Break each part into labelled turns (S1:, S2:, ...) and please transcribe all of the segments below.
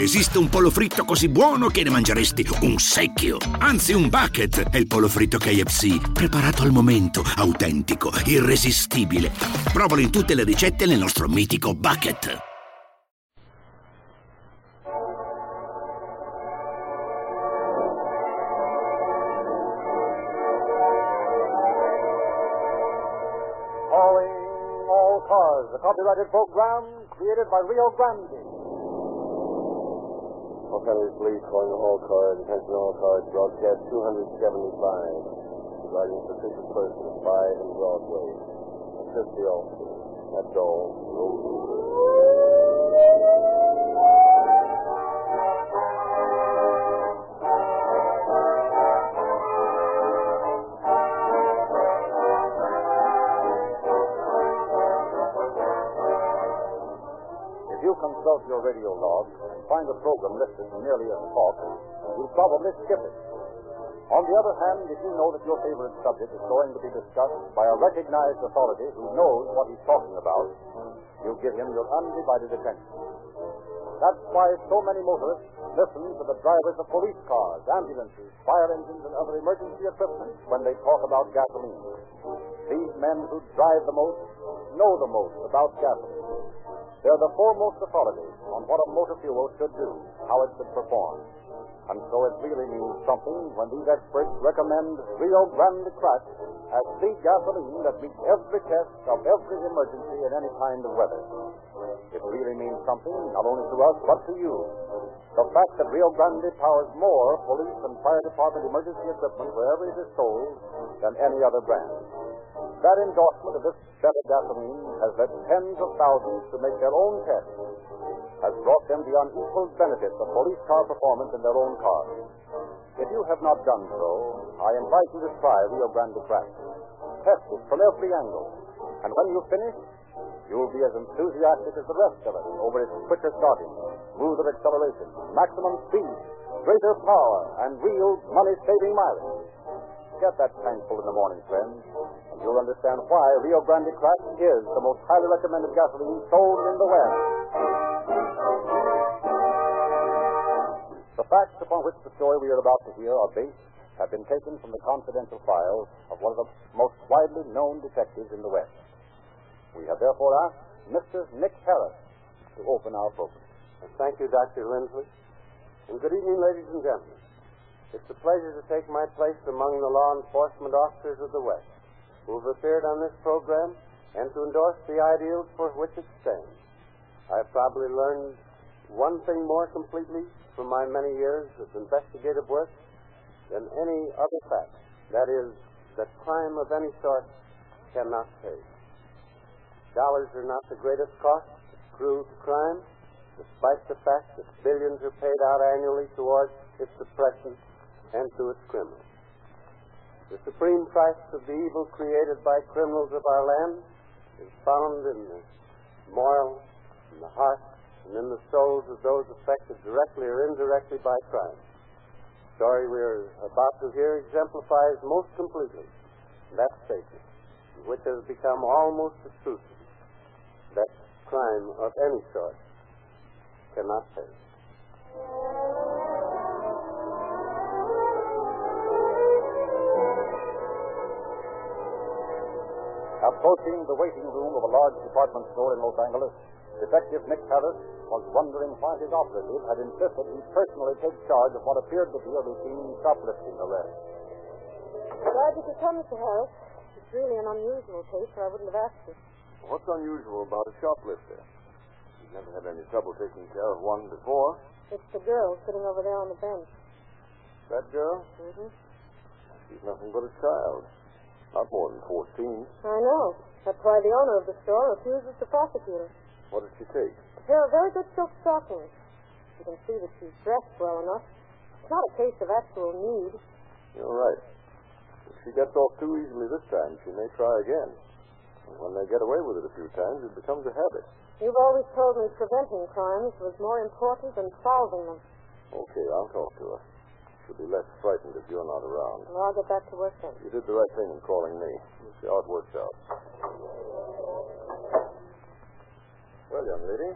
S1: Esiste un pollo fritto così buono che ne mangeresti un secchio. Anzi, un bucket è il pollo fritto KFC, preparato al momento, autentico, irresistibile. Provalo in tutte le ricette nel nostro mitico bucket.
S2: Calling all cars, the copyrighted program created by Rio Grande.
S3: Angeles Police calling all cars, attention all cars, broadcast 275. Regarding suspicious person, 5 and Broadway. Assist the officer. That's all.
S2: If you consult your radio log find a program listed merely as talk, you'll probably skip it. On the other hand, if you know that your favorite subject is going to be discussed by a recognized authority who knows what he's talking about, you'll give him your undivided attention. That's why so many motorists listen to the drivers of police cars, ambulances, fire engines, and other emergency equipment when they talk about gasoline. These men who drive the most know the most about gasoline. They're the foremost authorities on what a motor fuel should do, how it should perform. And so it really means something when these experts recommend Rio Grande Crack as the gasoline that meets every test of every emergency in any kind of weather. It really means something not only to us but to you. The fact that Rio Grande powers more police and fire department emergency equipment wherever it is sold than any other brand. That endorsement of this better gasoline has led tens of thousands to make their own tests, has brought them the unequaled benefits of police car performance in their own cars. If you have not done so, I invite you to try Rio Grande Crack. Test it from every angle. And when you finish, you'll be as enthusiastic as the rest of us over its quicker starting, smoother acceleration, maximum speed, greater power, and real money-saving mileage. Get that tankful in the morning, friends, you'll understand why Rio Grande Crack is the most highly recommended gasoline sold in the West. The facts upon which the story we are about to hear are based have been taken from the confidential files of one of the most widely known detectives in the West. We have therefore asked Mr. Nick Harris to open our program.
S3: Thank you, Dr. Lindsley. And good evening, ladies and gentlemen. It's a pleasure to take my place among the law enforcement officers of the West who have appeared on this program and to endorse the ideals for which it stands. I've probably learned one thing more completely from my many years of investigative work than any other fact. That is, that crime of any sort cannot pay. Dollars are not the greatest cost accrued to crime, despite the fact that billions are paid out annually towards its suppression and to its criminals. The supreme price of the evil created by criminals of our land is found in the moral, in the heart, and in the souls of those affected directly or indirectly by crime. The story we're about to hear exemplifies most completely that statement, which has become almost a truth that crime of any sort cannot pay.
S2: Approaching the waiting room of a large department store in Los Angeles, Detective Nick Harris was wondering why his operative had insisted he personally take charge of what appeared to be a routine shoplifting arrest.
S4: Glad you could come, Mr. Harris. It's really an unusual case, or I wouldn't have asked you.
S3: What's unusual about a shoplifter? You've never had any trouble taking care of one before.
S4: It's the girl sitting over there on the bench.
S3: That girl?
S4: Mm-hmm.
S3: She's nothing but a child. Not more than 14.
S4: I know. That's why the owner of the store refuses to prosecute her.
S3: What did she take?
S4: A pair of very good silk stockings. You can see that she's dressed well enough. It's not a case of actual need.
S3: You're right. If she gets off too easily this time, she may try again. And when they get away with it a few times, it becomes a habit.
S4: You've always told me preventing crimes was more important than solving them.
S3: Okay, I'll talk to her. She'll be less frightened if you're not around.
S4: Well, I'll get back to work then.
S3: You did the right thing in calling me. We'll see how it works out. Well, young lady,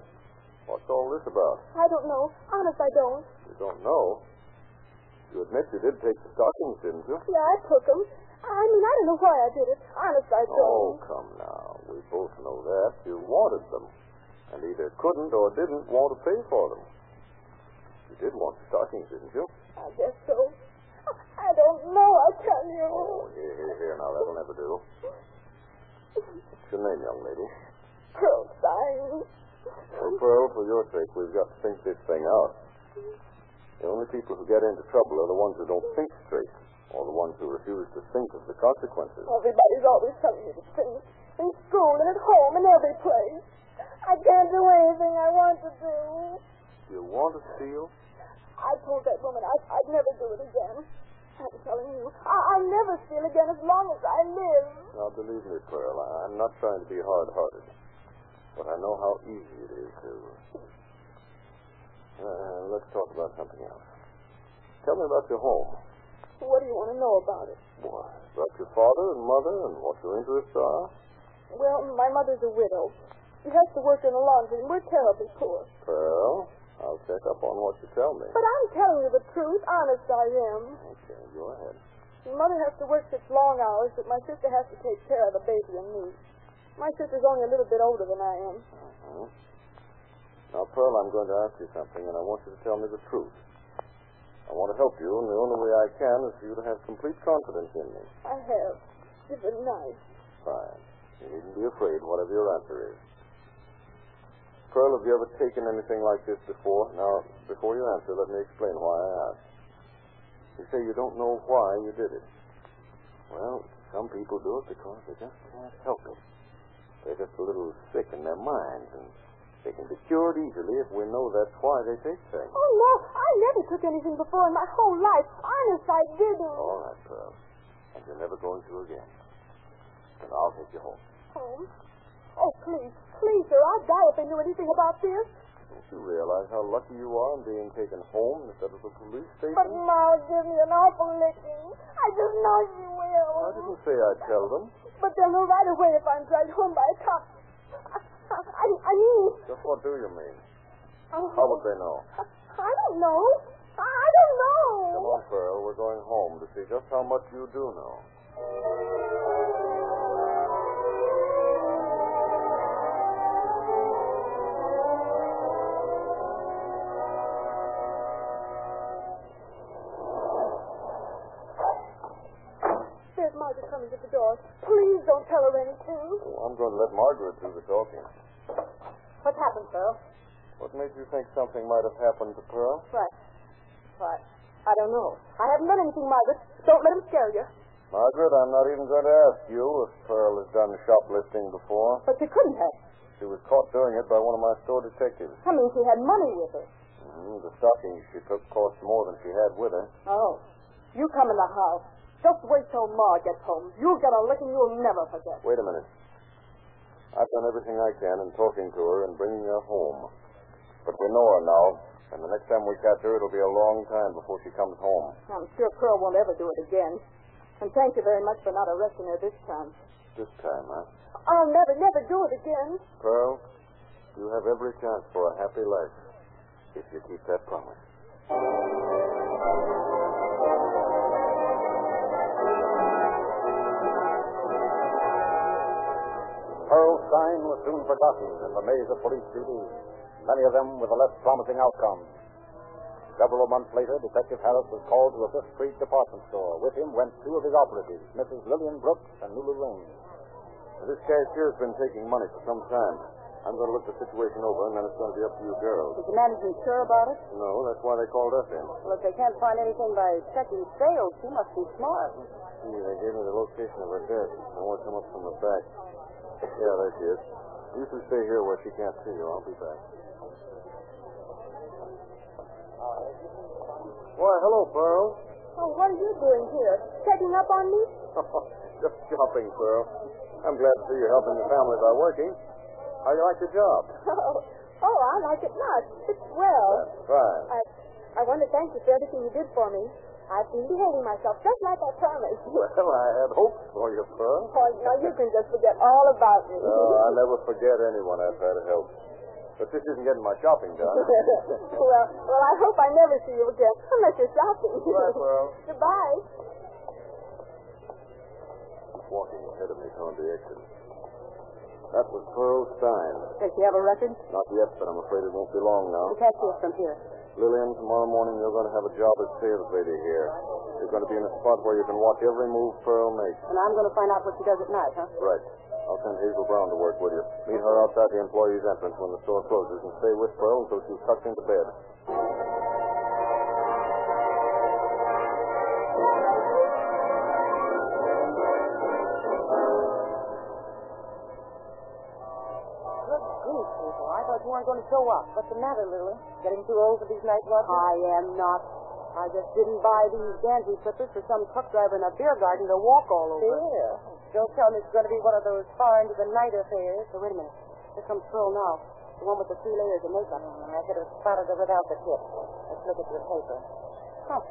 S5: What's all this about?
S4: I don't know. Honest, I don't.
S5: You don't know? You admit you did take the stockings, didn't you?
S4: Yeah, I took them. I mean, I don't know why I did it. Honest, I don't.
S5: Oh, come now. We both know that. You wanted them. And either couldn't or didn't want to pay for them. You did want the stockings, didn't you?
S4: I guess so. I don't know, I tell you.
S5: Oh, here, here, here. Now, that'll never do. What's your name, young lady?
S4: Pearl Stein.
S5: Well, Pearl, for your sake, we've got to think this thing out. The only people who get into trouble are the ones who don't think straight, or the ones who refuse to think of the consequences.
S4: Everybody's always telling me to think. In school and at home and every place. I can't do anything I want to do.
S5: You want to steal?
S4: Told that woman I, I'd never do it again. I'm telling you, I, I'll never steal again as long as I live.
S5: Now, believe me, Pearl, I- I'm not trying to be hard-hearted, but I know how easy it is to. Uh, let's talk about something else. Tell me about your home.
S4: What do you want to know about it?
S5: What? About your father and mother and what your interests are?
S4: Well, my mother's a widow. She has to work in a laundry, and we're terribly poor.
S5: Pearl, I'll check up on what you tell me.
S4: But I'm telling you the truth. Honest, I am.
S5: Okay, go ahead.
S4: Mother has to work such long hours that my sister has to take care of the baby and me. My sister's only a little bit older than I am.
S5: Uh-huh. Now, Pearl, I'm going to ask you something, and I want you to tell me the truth. I want to help you, and the only way I can is for you to have complete confidence in me.
S4: I have. You've been nice.
S5: Fine. You needn't be afraid, whatever your answer is. Pearl, have you ever taken anything like this before? Now, before you answer, let me explain why I ask. You say you don't know why you did it. Well, some people do it because they just can't help it. They're just a little sick in their minds, and they can be cured easily if we know that's why they take things.
S4: Oh, no. I never took anything before in my whole life. Honest, I didn't.
S5: All right, Pearl. And you're never going to again. And I'll take you home.
S4: Home? Oh, please, please, sir. I'd die if they knew anything about this.
S5: Don't you realize how lucky you are in being taken home instead of the police station?
S4: But Ma'll give me an awful licking. I just know she will.
S5: I didn't say I'd tell them.
S4: But they'll know right away if I'm dragged home by a cop. I, I, I mean,
S5: Just what do you mean?
S4: oh,
S5: How would they know?
S4: I don't know. I, I don't know.
S5: Come on, Pearl. We're going home to see just how much you do know. I'm going to let Margaret do the talking.
S4: What's happened, Pearl?
S5: What made you think something might have happened to Pearl?
S4: What? What? I don't know. I haven't done anything, Margaret. Don't let him scare you.
S5: Margaret, I'm not even going to ask you if Pearl has done shoplifting before.
S4: But you couldn't have.
S5: She was caught doing it by one of my store detectives.
S4: I mean, she had money with her.
S5: Mm, the stockings she took cost more than she had with her.
S4: Oh. You come in the house. Just wait till Ma gets home. You'll get a licking you'll never forget.
S5: Wait a minute. I've done everything I can in talking to her and bringing her home. But we know her now, and the next time we catch her, it'll be a long time before she comes home.
S4: I'm sure Pearl won't ever do it again. And thank you very much for not arresting her this time.
S5: This time, huh?
S4: I'll never, never do it again.
S5: Pearl, you have every chance for a happy life if you keep that promise.
S2: Pearl Stein was soon forgotten in the maze of police duty, many of them with a less promising outcome. Several months later, Detective Harris was called to a Fifth Street department store. With him went two of his operatives, Mrs. Lillian Brooks and Lulu Lane.
S5: This cashier's been taking money for some time. I'm going to look the situation over, and then it's going to be up to you girls.
S4: Is the management sure about it?
S5: No, that's why they called us in.
S4: Well, if they can't find anything by checking sales, she must be smart.
S5: See, they gave me the location of her desk. I want to come up from the back. Yeah, there she is. You can stay here where she can't see you. I'll be back. Why, hello, Pearl.
S4: Oh, what are you doing here? Checking up on me?
S5: Just shopping, Pearl. I'm glad to see you're helping the family by working. How do you like the job?
S4: Oh, oh, I like it much. It's well.
S5: That's fine.
S4: I, I want to thank you for everything you did for me. I've been behaving myself just like I promised.
S5: Well, I had hopes for you, Pearl.
S4: Oh, now you can just forget all about me.
S5: No, I never forget anyone I try to help. But this isn't getting my shopping done.
S6: well, well, I hope I never see you again, unless you're shopping.
S5: Goodbye, Pearl.
S6: Goodbye.
S5: Walking ahead of me toward the exit. That was Pearl Stein.
S7: Does she have a record?
S5: Not yet, but I'm afraid it won't be long now.
S7: We can't see it from here.
S5: Lillian, tomorrow morning you're going to have a job as sales lady here. You're going to be in a spot where you can watch every move Pearl makes.
S7: And I'm going to find out what she does at night, huh?
S5: Right. I'll send Hazel Brown to work with you. Meet her outside the employee's entrance when the store closes and stay with Pearl until she's tucked into bed.
S7: Thought you weren't going to show up. What's the matter, Lily? Getting too old for these night watches? I am not. I just didn't buy these Gansey slippers for some truck driver in a beer garden to walk all over.
S6: Beer?
S7: Don't tell me it's going to be one of those far into the night affairs. So wait a minute. Here comes Pearl now. The one with the three layers of makeup. I could have spotted her without the tip. Let's look at your paper. Huh.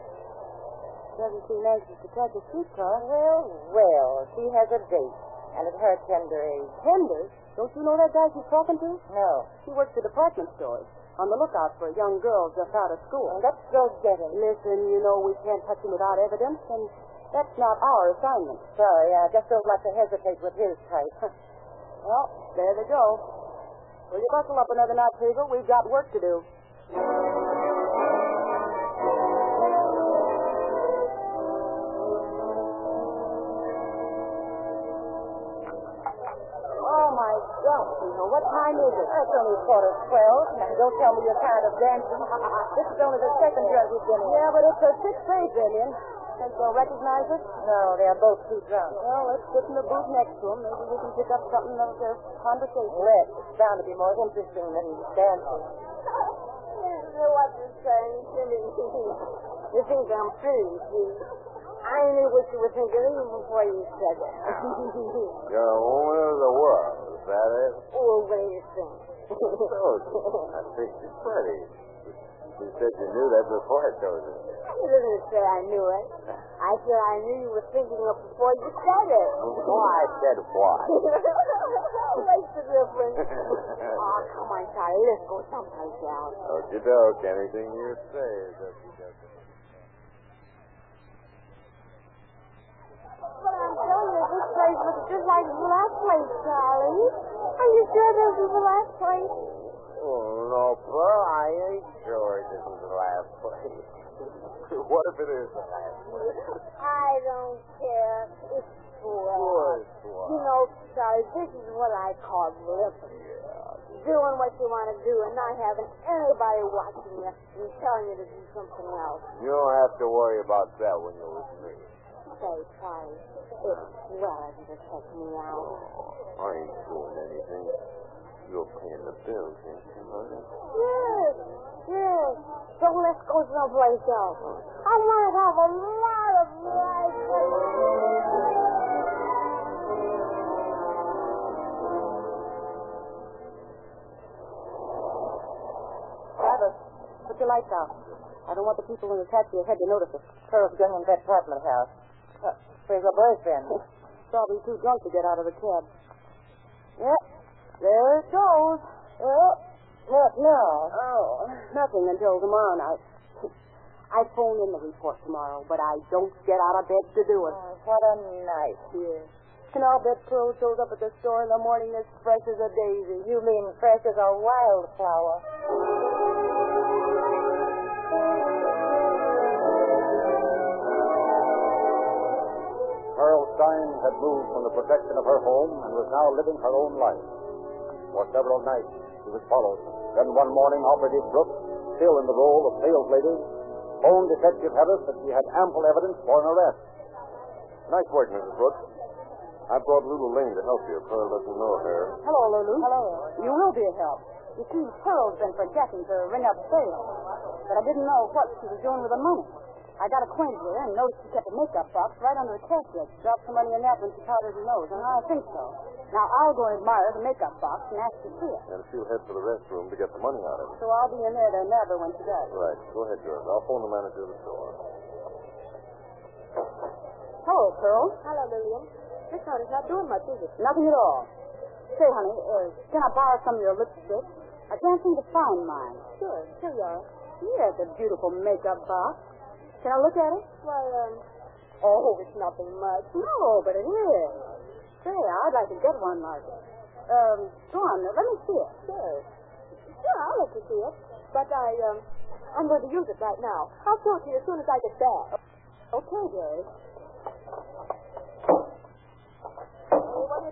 S7: Doesn't seem anxious to catch a streetcar.
S6: Well, well, she has a date, and her tender age.
S7: Tender? Don't you know that guy she's talking to?
S6: No.
S7: He works at department stores. On the lookout for a young girls just out of school.
S6: Well, let's go get him.
S7: Listen, you know we can't touch him without evidence, and that's not our assignment.
S6: Sorry, I just don't like to hesitate with his type.
S7: Well, there they go. Will you bustle up another notch, Hazel? We've got work to do. It?
S6: Quarter to twelve. Now, don't tell me you're tired of dancing. this is only the second drug we've been in.
S7: Yeah, but it's a six-page alien. Think they'll recognize us?
S6: No, they're both too drunk.
S7: Well, let's get in the booth next to them. Maybe we can pick up something of their conversation.
S6: Let's. It's bound to be more interesting than dancing.
S4: what you're saying to me. you think I'm pretty, see? I knew what you were thinking even before you said it.
S5: You're a woman of the world, is that it?
S4: oh, wait a second.
S5: Oh, I think pretty. You said you knew that before I told you.
S4: I didn't say I knew it. I said I knew you were thinking of before you said it.
S5: Why I said what?
S4: What's the difference? oh, come on, Charlie. Let's go someplace else.
S5: Okie doke, anything you say, Dusty Dusty.
S4: But I'm telling you, this place looks just like the last place, Charlie. Are you sure this is the last place?
S5: Oh, no, Pearl, I ain't sure this is the last place. what if it is the last place?
S4: I don't care. It's swell.
S5: Swell.
S4: You know, Charlie, this is what I call living. Doing what you want to do and not having anybody watching you and telling you to do something else.
S5: You don't have to worry about that when you're with me.
S4: Say, Charlie, it's swell to take me out. Oh.
S5: I ain't doing anything. You're paying the bills, ain't you, honey?
S4: Yes, yes. So let's go someplace else. I want to have a lot of life.
S7: Put your lights out. I don't want the people in the taxi ahead to notice us.
S6: Pearl's going in that apartment house. Uh, where's her boyfriend?
S7: Probably too drunk to get out of the cab. Yep, there it goes.
S6: Oh, well, what now?
S7: Oh, nothing until tomorrow night. I phone in the report tomorrow, but I don't get out of bed to do it.
S6: Oh, what a night.
S7: Yeah. And I'll bet Pearl shows up at the store in the morning as fresh as a daisy.
S6: You mean fresh as a wildflower.
S2: Pearl Stein had moved from the protection of her home and was now living her own life. For several nights he was followed. Then one morning, Operative Brooks, still in the role of sales lady, phoned Detective Harris that she had ample evidence for an arrest.
S5: Nice work, Mrs. Brooks. I brought Lulu Ling to help you. Pearl doesn't know her.
S7: Hello, Lulu. Hello. You will be a help. You see, Pearl's been forgetting to ring up sales. But I didn't know what she was doing with the money. I got acquainted with her and noticed she kept a makeup box right under the cash register. Dropped some money in that when she powdered her nose, and I think so. Now, I'll go and admire the makeup box and ask to see it.
S5: And she'll head for the restroom to get the money out of it.
S7: So I'll be in there to nab her when she does.
S5: Right. Go ahead, George. I'll phone the manager of the store.
S7: Hello, Pearl.
S4: Hello, Lillian. This one is not doing much, is it?
S7: Nothing at all. Say, honey, uh, can I borrow some of your lipstick? I can't seem to find mine.
S4: Sure, here you are.
S7: Here's a beautiful makeup box. Can I look at it?
S4: Why, um, oh, it's nothing much.
S7: No, but it is. Say, I'd like to get one like it. Um, go on, let me see it.
S4: Sure. Sure, I'll let you see it. But I, um, I'm going to use it right now. I'll show it to you as soon as I get back.
S7: Okay, dearie.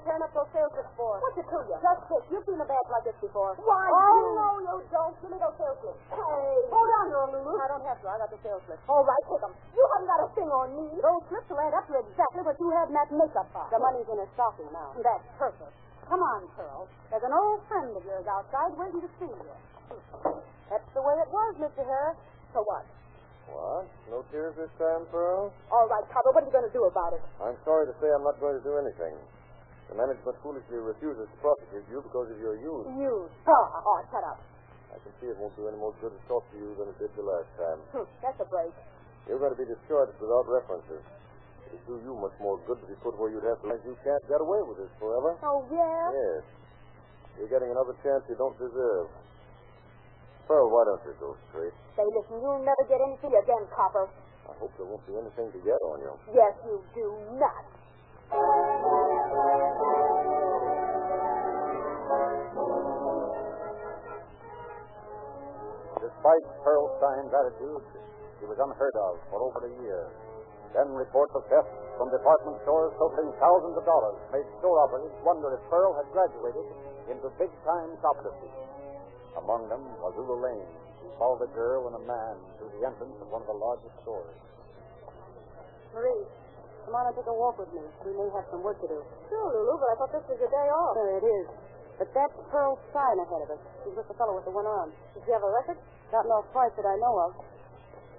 S4: Hey, what are you tearing up those sales slips for? What's it to you? Just this. You've seen a bag like this before. Why? Oh, no, you don't. Give me those sales slips. Hey. Hold on, girl, Lulu. I don't have to. I got the sales slips. All right, take them. You haven't got a thing on me.
S7: Those slips will add up to exactly what you have in that makeup box. The money's in his stocking now. That's perfect. Come on, Pearl. There's an old friend of yours outside waiting to see you.
S4: That's the way it was, Mr. Harris. So what?
S5: What? No tears this time, Pearl?
S4: All right, Copper, what are you going to do about it?
S5: I'm sorry to say I'm not going to do anything. The management foolishly refuses to prosecute you because of your youth.
S4: You. Oh, oh, shut up.
S5: I can see it won't do any more good to talk to you than it did the last time.
S4: Hmm, that's a break.
S5: You're going to be discharged without references. It'd do you much more good to be put where you'd have to. You can't get away with this forever.
S4: Oh, yeah?
S5: Yes. You're getting another chance you don't deserve. Well, why don't you go straight?
S4: Say, listen, you'll never get anything again, Copper.
S5: I hope there won't be anything to get on you.
S4: Yes, you do not.
S2: Despite Pearl Stein's attitude, he was unheard of for over a year. Then reports of theft from department stores totaling thousands of dollars made store operatives wonder if Pearl had graduated into big-time shoplifting. Among them was Lulu Lane, who followed a girl and a man through the entrance of one of the largest stores.
S7: Marie, come on and take a walk with me. We may have some work to do.
S4: Sure, Lulu, but I thought this was your day off.
S7: Sure, it is. But that's Pearl Stein ahead of us. She's with the fellow with the one arm.
S4: Did you have a record?
S7: Got no price that I know of.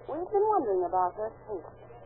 S7: We've been wondering about her. Hey,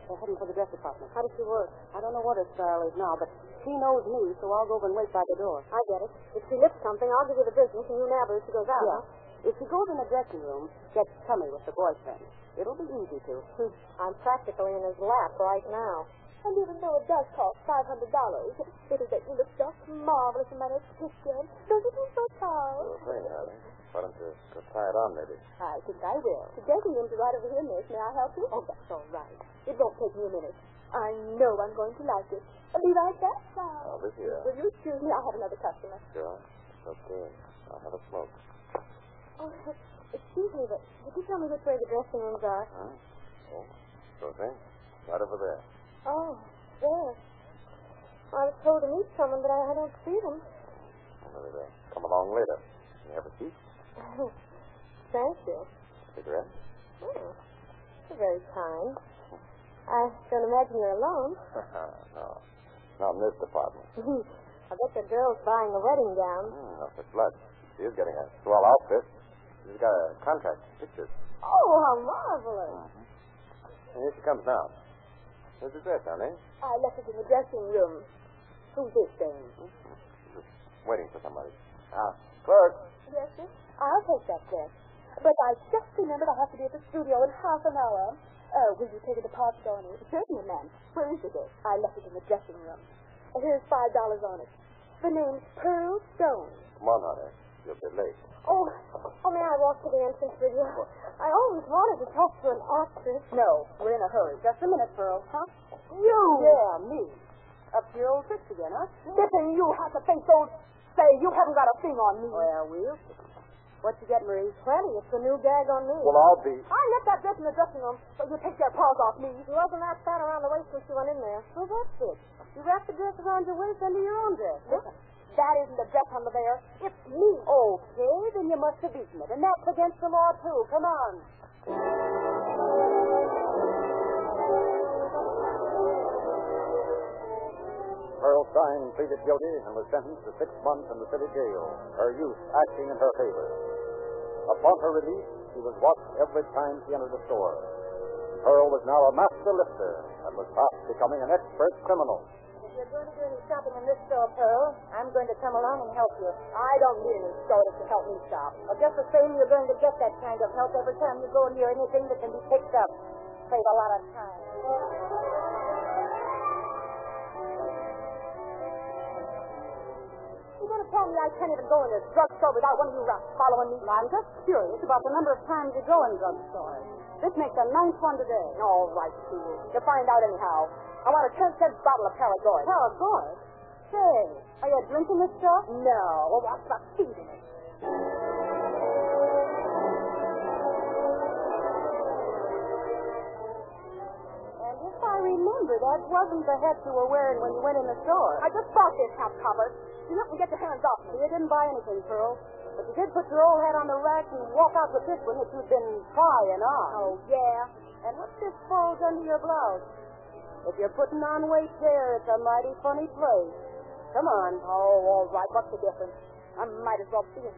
S7: they're heading for the dress department.
S4: How does she work?
S7: I don't know what her style is now, but she knows me, so I'll go over and wait by the door.
S4: I get it. If she lifts something, I'll give you the business, and you nab her as she goes out.
S7: Yeah. If she goes in the dressing room, get tummy with the boyfriend. It'll be easy to.
S4: Hmm. I'm practically in his lap right now. And even though it does cost five hundred dollars, it'll make me look just marvelous in my next picture. Don't you think so, Charles?
S5: Sure thing, Harry. Why don't you go try it on, maybe?
S4: I think I will. The dressing room's right over here, miss. May I help you? Oh, that's all right. It won't take me a minute. I know I'm going to like it. I'll be right back, Charles.
S5: I'll be here.
S4: Will you excuse me? I have another customer.
S5: Sure. Okay. I'll have a smoke.
S4: Oh, excuse me, but could you tell me which way the dressing rooms are?
S5: Huh? Oh, sure thing. Right over there.
S4: Oh, yes. I was told to meet someone, but I, I don't see them.
S5: Well, come along later. Can you have a seat?
S4: Thank you.
S5: Cigarette?
S4: Oh, you're very kind. I don't imagine you're alone.
S5: no. Not in this department.
S4: I bet the girl's buying a wedding gown.
S5: Hmm, not for blood. She is getting a swell outfit. She's got a contract for pictures.
S4: Oh, how marvelous.
S5: And here she comes now. Where's the dress, honey?
S4: I left it in the dressing room. Who's this, then?
S5: She's just waiting for somebody. Ah, clerk.
S4: Yes, sir? I'll take that dress. But I just remembered I have to be at the studio in half an hour. Uh, will you take it on it? Certainly, ma'am. Where is it? I left it in the dressing room. Here's five dollars on it. The name's Pearl Stone.
S5: Come on, honey. A bit late.
S4: Oh, oh, may I walk to the entrance with you? I always wanted to talk to an actress.
S7: No, we're in a hurry. Just a minute, Pearl. Huh?
S4: You!
S7: Yeah, me. Up to your old tricks again, huh?
S4: Listen, you have to face old... Say, you haven't got a thing on me.
S7: Well, we'll see. What you get, Marie?
S4: Plenty. It's a new gag on me.
S2: Well, I'll be.
S4: I left that dress in the dressing room, so you take your paws off me. You wasn't that fat around the waist when she went in there.
S7: Well, that's it. You wrap the dress around your waist under your own dress.
S4: Listen, that isn't the dress under there. It's me.
S7: Oh, okay, then you must have beaten it. And that's against the law, too. Come on.
S2: Pearl Stein pleaded guilty and was sentenced to six months in the city jail, her youth acting in her favor. Upon her release, she was watched every time she entered the store. Pearl was now a master lifter and was fast becoming an expert criminal.
S4: You're going to do any shopping in this store, Pearl, I'm going to come along and help you. I don't need any soda to help me shop. But just the same, you're going to get that kind of help every time you go near anything that can be picked up. Save a lot of time. You're going to tell me I can't even go in this drugstore without one of you rats following me?
S7: I'm just curious about the number of times you go in drugstores. This makes the ninth one today.
S4: All right, Sue. You'll find out anyhow. I want a 10 cent bottle of Paradise.
S7: Paradise? Say, are you drinking this stuff?
S4: No. Well, what's about feeding it?
S7: And if I remember, that wasn't the hat you were wearing when you went in the store.
S4: I just bought this hat cover. You me get your hands off me.
S7: You didn't buy anything, Pearl. But you did put your old hat on the rack and walk out with this one that you've been trying on.
S4: Oh, yeah?
S7: And what's this folds under your blouse? If you're putting on weight there, it's a mighty funny place. Come on.
S4: Oh, all right. What's the difference? I might as well be in.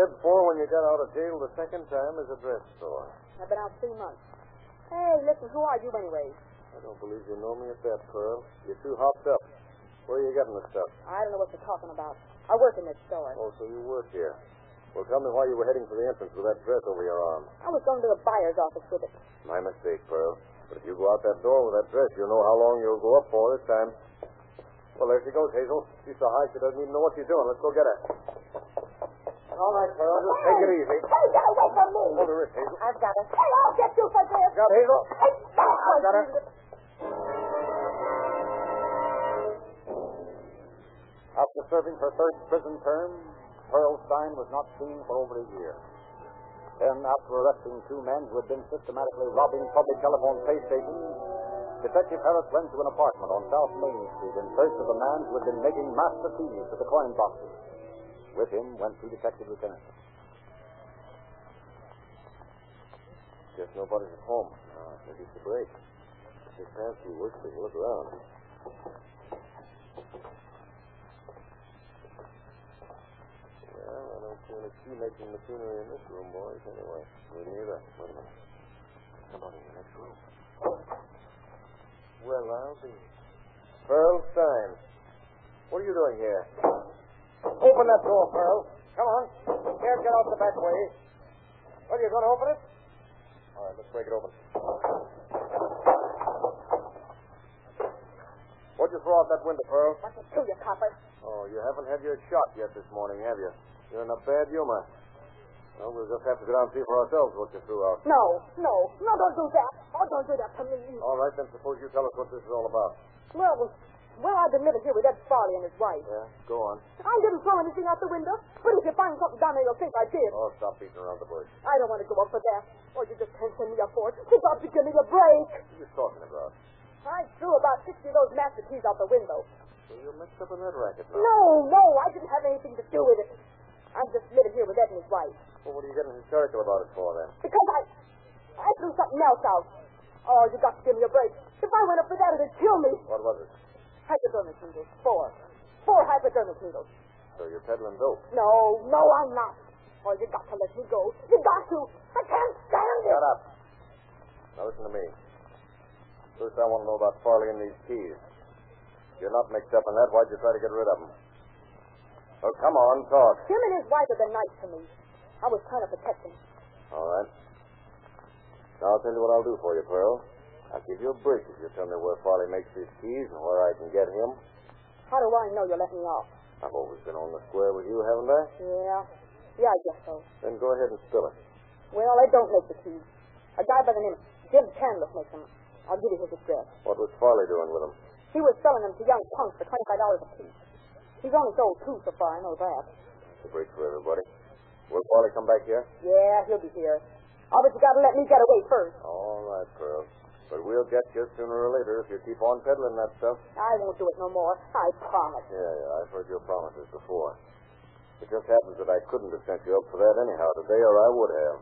S5: Head for when you got out of jail the second time is a dress store.
S4: I've been out three months. Hey, listen, who are you anyway?
S5: I don't believe you know me at that, Pearl. You're too hopped up. Where are you getting the stuff?
S4: I don't know what you're talking about. I work in this store.
S5: Oh, so you work here. Well, tell me why you were heading for the entrance with that dress over your arm.
S4: I was going to the buyer's office with it.
S5: My mistake, Pearl. But if you go out that door with that dress, you'll know how long you'll go up for this time. Well, there she goes, Hazel. She's so high she doesn't even know what she's doing. Let's go get her. All right, Pearl. Just take it easy.
S4: Hey, get away from me!
S5: Hold her wrist, Hazel.
S4: I've got it. Hey, I'll get you for this!
S5: Got Hazel?
S4: Hey!
S5: I've got her.
S2: After serving her third prison term, Pearl Stein was not seen for over a year. Then, after arresting two men who had been systematically robbing public telephone pay stations, Detective Harris went to an apartment on South Main Street in search of the man who had been making master keys to the coin boxes. With him went two detective lieutenants.
S5: Guess nobody's at home. Maybe it's a break. This fancy works, so you look around. Well, I don't see any key-making machinery in this room, boys, anyway. Me neither. Wait a minute. Somebody in the next room. Well, I'll be. Pearl Stein. What are you doing here? Open that door, Pearl. Come on. Can't get out the back way. Well, you going to open it? All right, let's break it open. What'd you throw out that window, Pearl?
S4: It to you, copper?
S5: Oh, you haven't had your shot yet this morning, have you? You're in a bad humor. Well, we'll just have to go down and see for ourselves what you threw out.
S4: No, no, no, don't do that. Oh, don't do that to me.
S5: All right, then suppose you tell us what this is all about.
S4: Well, well, I've been living here with Ed Farley and his wife.
S5: Yeah, go on.
S4: I didn't throw anything out the window, but if you find something down there, you'll think I did.
S5: Oh, stop beating around the bush.
S4: I don't want to go up for that. Or you just can't send me up for it. You got to give me a break.
S5: What are you talking about?
S4: I threw about 60 of those master keys out the window.
S5: So you're mixed up in that racket now.
S4: No, no, I didn't have anything to do with it. I'm just living here with Ed and his wife.
S5: Well, what are you getting hysterical about it for, then?
S4: Because I, I threw something else out. Oh, you got to give me a break. If I went up for that, it'd kill me.
S5: What was it?
S4: Hypodermic needles. Four. Four hypodermic needles.
S5: So you're peddling dope.
S4: No, no, I'm not. Oh, you got to let me go. You got to. I can't stand it.
S5: Shut up. Now listen to me. First, I want to know about Farley and these keys. You're not mixed up in that. Why'd you try to get rid of them? Oh, come on, talk.
S4: Him and his wife have been nice to me. I was trying to protect him.
S5: All right. Now I'll tell you what I'll do for you, Pearl. I'll give you a break if you tell me where Farley makes these keys and where I can get him.
S4: How do I know you're letting me off?
S5: I've always been on the square with you, haven't I?
S4: Yeah. Yeah, I guess so.
S5: Then go ahead and spill it.
S4: Well, they don't make the keys. A guy by the name of Jim Candless makes them. I'll give you his address.
S5: What was Farley doing with them?
S4: He was selling them to young punks for $25 a piece. He's only sold two so far, I know that.
S5: It's a break for everybody. Will Farley come back here?
S4: Yeah, he'll be here. Oh, but you gotta let me get away first.
S5: All right, Pearl. But we'll get you sooner or later if you keep on peddling that stuff.
S4: I won't do it no more. I promise.
S5: Yeah, yeah, I've heard your promises before. It just happens that I couldn't have sent you up for that anyhow today, or I would have.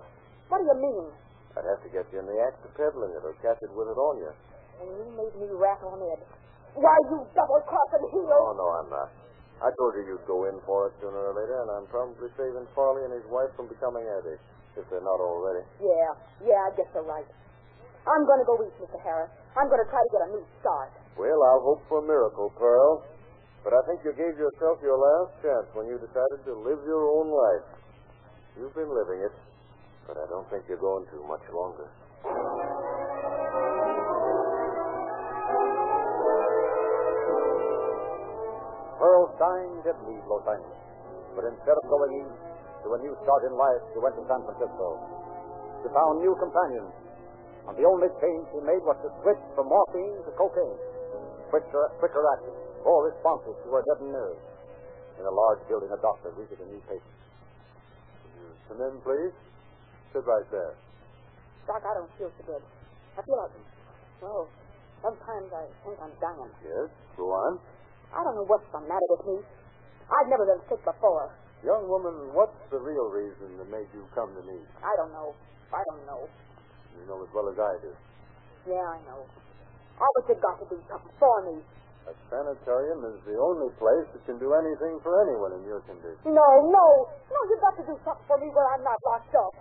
S4: What do you mean?
S5: I'd have to get you in the act of peddling it or catch it with it on you.
S4: And you made me rat on Ed. Why, you double-crossing heel!
S5: Oh, no, I'm not. I told you you'd go in for it sooner or later, and I'm probably saving Farley and his wife from becoming addicts, if they're not already.
S4: Yeah, yeah, I guess you're right. I'm going to go east, Mr. Harris. I'm going to try to get a new start.
S5: Well, I'll hope for a miracle, Pearl. But I think you gave yourself your last chance when you decided to live your own life. You've been living it.
S8: But I don't think you're going to much longer.
S2: Pearl Stein did leave Los Angeles, but instead of going east to a new start in life, she went to San Francisco. She found new companions, and the only change she made was to switch from morphine to cocaine. Quicker, quicker action, more responsive to her deadened nerves. In a large building, a doctor greeted a new patient.
S8: Come in, please. Sit right there.
S4: Doc, I don't feel so good. I feel like, well, sometimes I think I'm dying.
S8: Yes, go on.
S4: I don't know what's the matter with me. I've never been sick before.
S8: Young woman, what's the real reason that made you come to me?
S4: I don't know. I don't know.
S8: You know as well as I do.
S4: Yeah, I know. But you've got to do something for me.
S8: A sanitarium is the only place that can do anything for anyone in your condition.
S4: No, no. No, you've got to do something for me where I'm not locked up.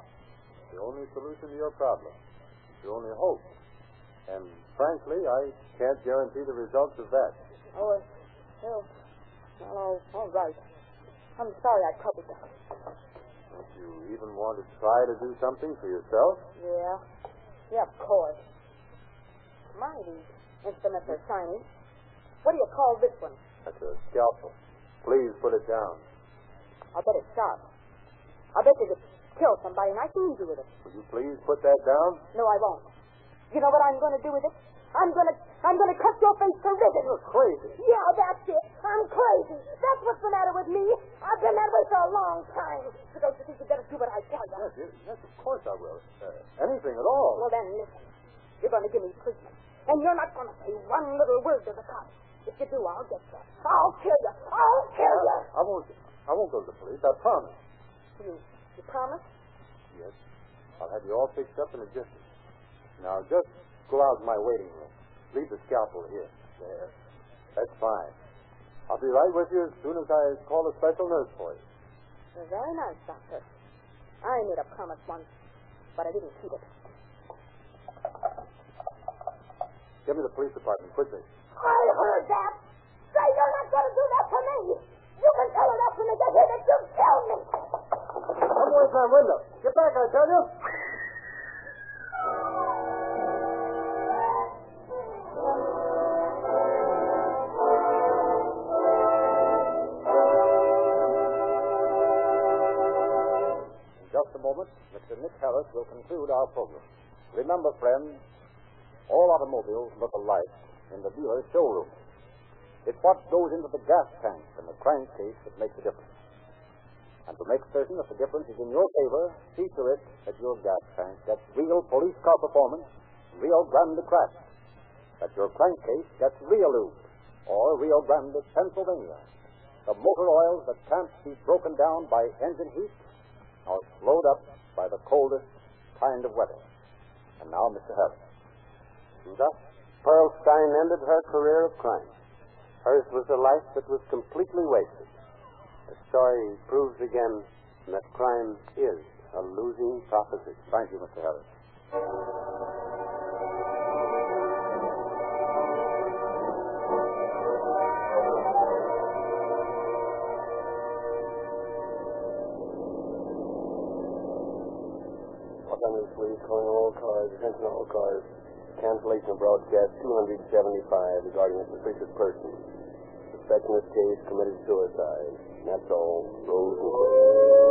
S8: The only solution to your problem. The only hope. And frankly, I can't guarantee the results of that.
S4: Oh, well, well, all, all right. I'm sorry I troubled you.
S8: Don't you even want to try to do something for yourself?
S4: Yeah. Yeah, of course. My, these instruments are shiny. What do you call this one?
S8: That's a scalpel. Please put it down.
S4: I'll bet it's sharp. I bet you could kill somebody and I can eat you with it.
S8: Would you please put that down?
S4: No, I won't. You know what I'm going to do with it? I'm going to I'm going to cut your face to ribbons.
S8: You're crazy.
S4: Yeah, that's it. I'm crazy. That's what's the matter with me. I've been that way for a long time. So don't you think you better do what I tell you?
S8: Yes, yes, yes of course I will. Uh, anything at all.
S4: Well, then, listen. You're going to give me treatment. And you're not going to say one little word to the cops. If you do, I'll get you. I'll kill you. I'll kill you.
S8: I won't. I won't go to the police. I promise.
S4: You, you promise?
S8: Yes. I'll have you all fixed up in a jiffy. Now, just go out in my waiting room. Leave the scalpel here. There. That's fine. I'll be right with you as soon as I call a special nurse for you.
S4: You're very nice, Doctor. I made a promise once, but I didn't keep it.
S8: Give me the police department, quickly.
S4: I heard that. Say you're not going to do that to me. You can tell enough when they get here that you killed me.
S8: Come away from that window. Get back, I tell you.
S2: Conclude our program. Remember, friends, all automobiles look alike in the dealer's showroom. It's what goes into the gas tank and the crankcase that makes the difference. And to make certain that the difference is in your favor, see to it that your gas tank gets real police car performance, Rio Grande crack. That your crankcase gets Rio Lube or Rio Grande Pennsylvania. The motor oils that can't be broken down by engine heat or slowed up by the coldest kind of weather. And now, Mr. Harris.
S3: Thus, Pearl Stein ended her career of crime. Hers was a life that was completely wasted. The story proves again that crime is a losing proposition.
S2: Thank you, Mr. Harris.
S3: Police calling all cars, attention all cars. Cancellation of broadcast 275 regarding a suspicious person. Suspect in this case committed suicide. That's all. Rose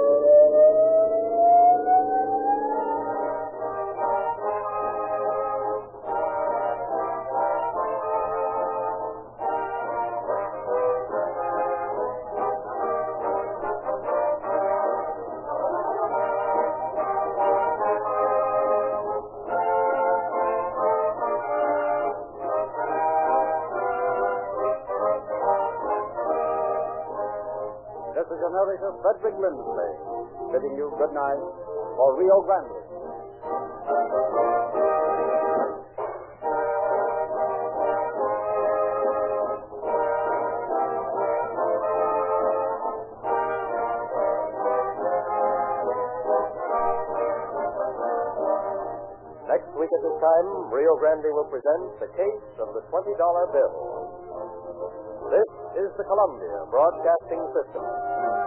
S2: narrator, Frederick Lindsley, bidding you good night for Rio Grande.
S5: Next week at this time, Rio Grande will present the case of the $20 bill. This is the Columbia Broadcasting System.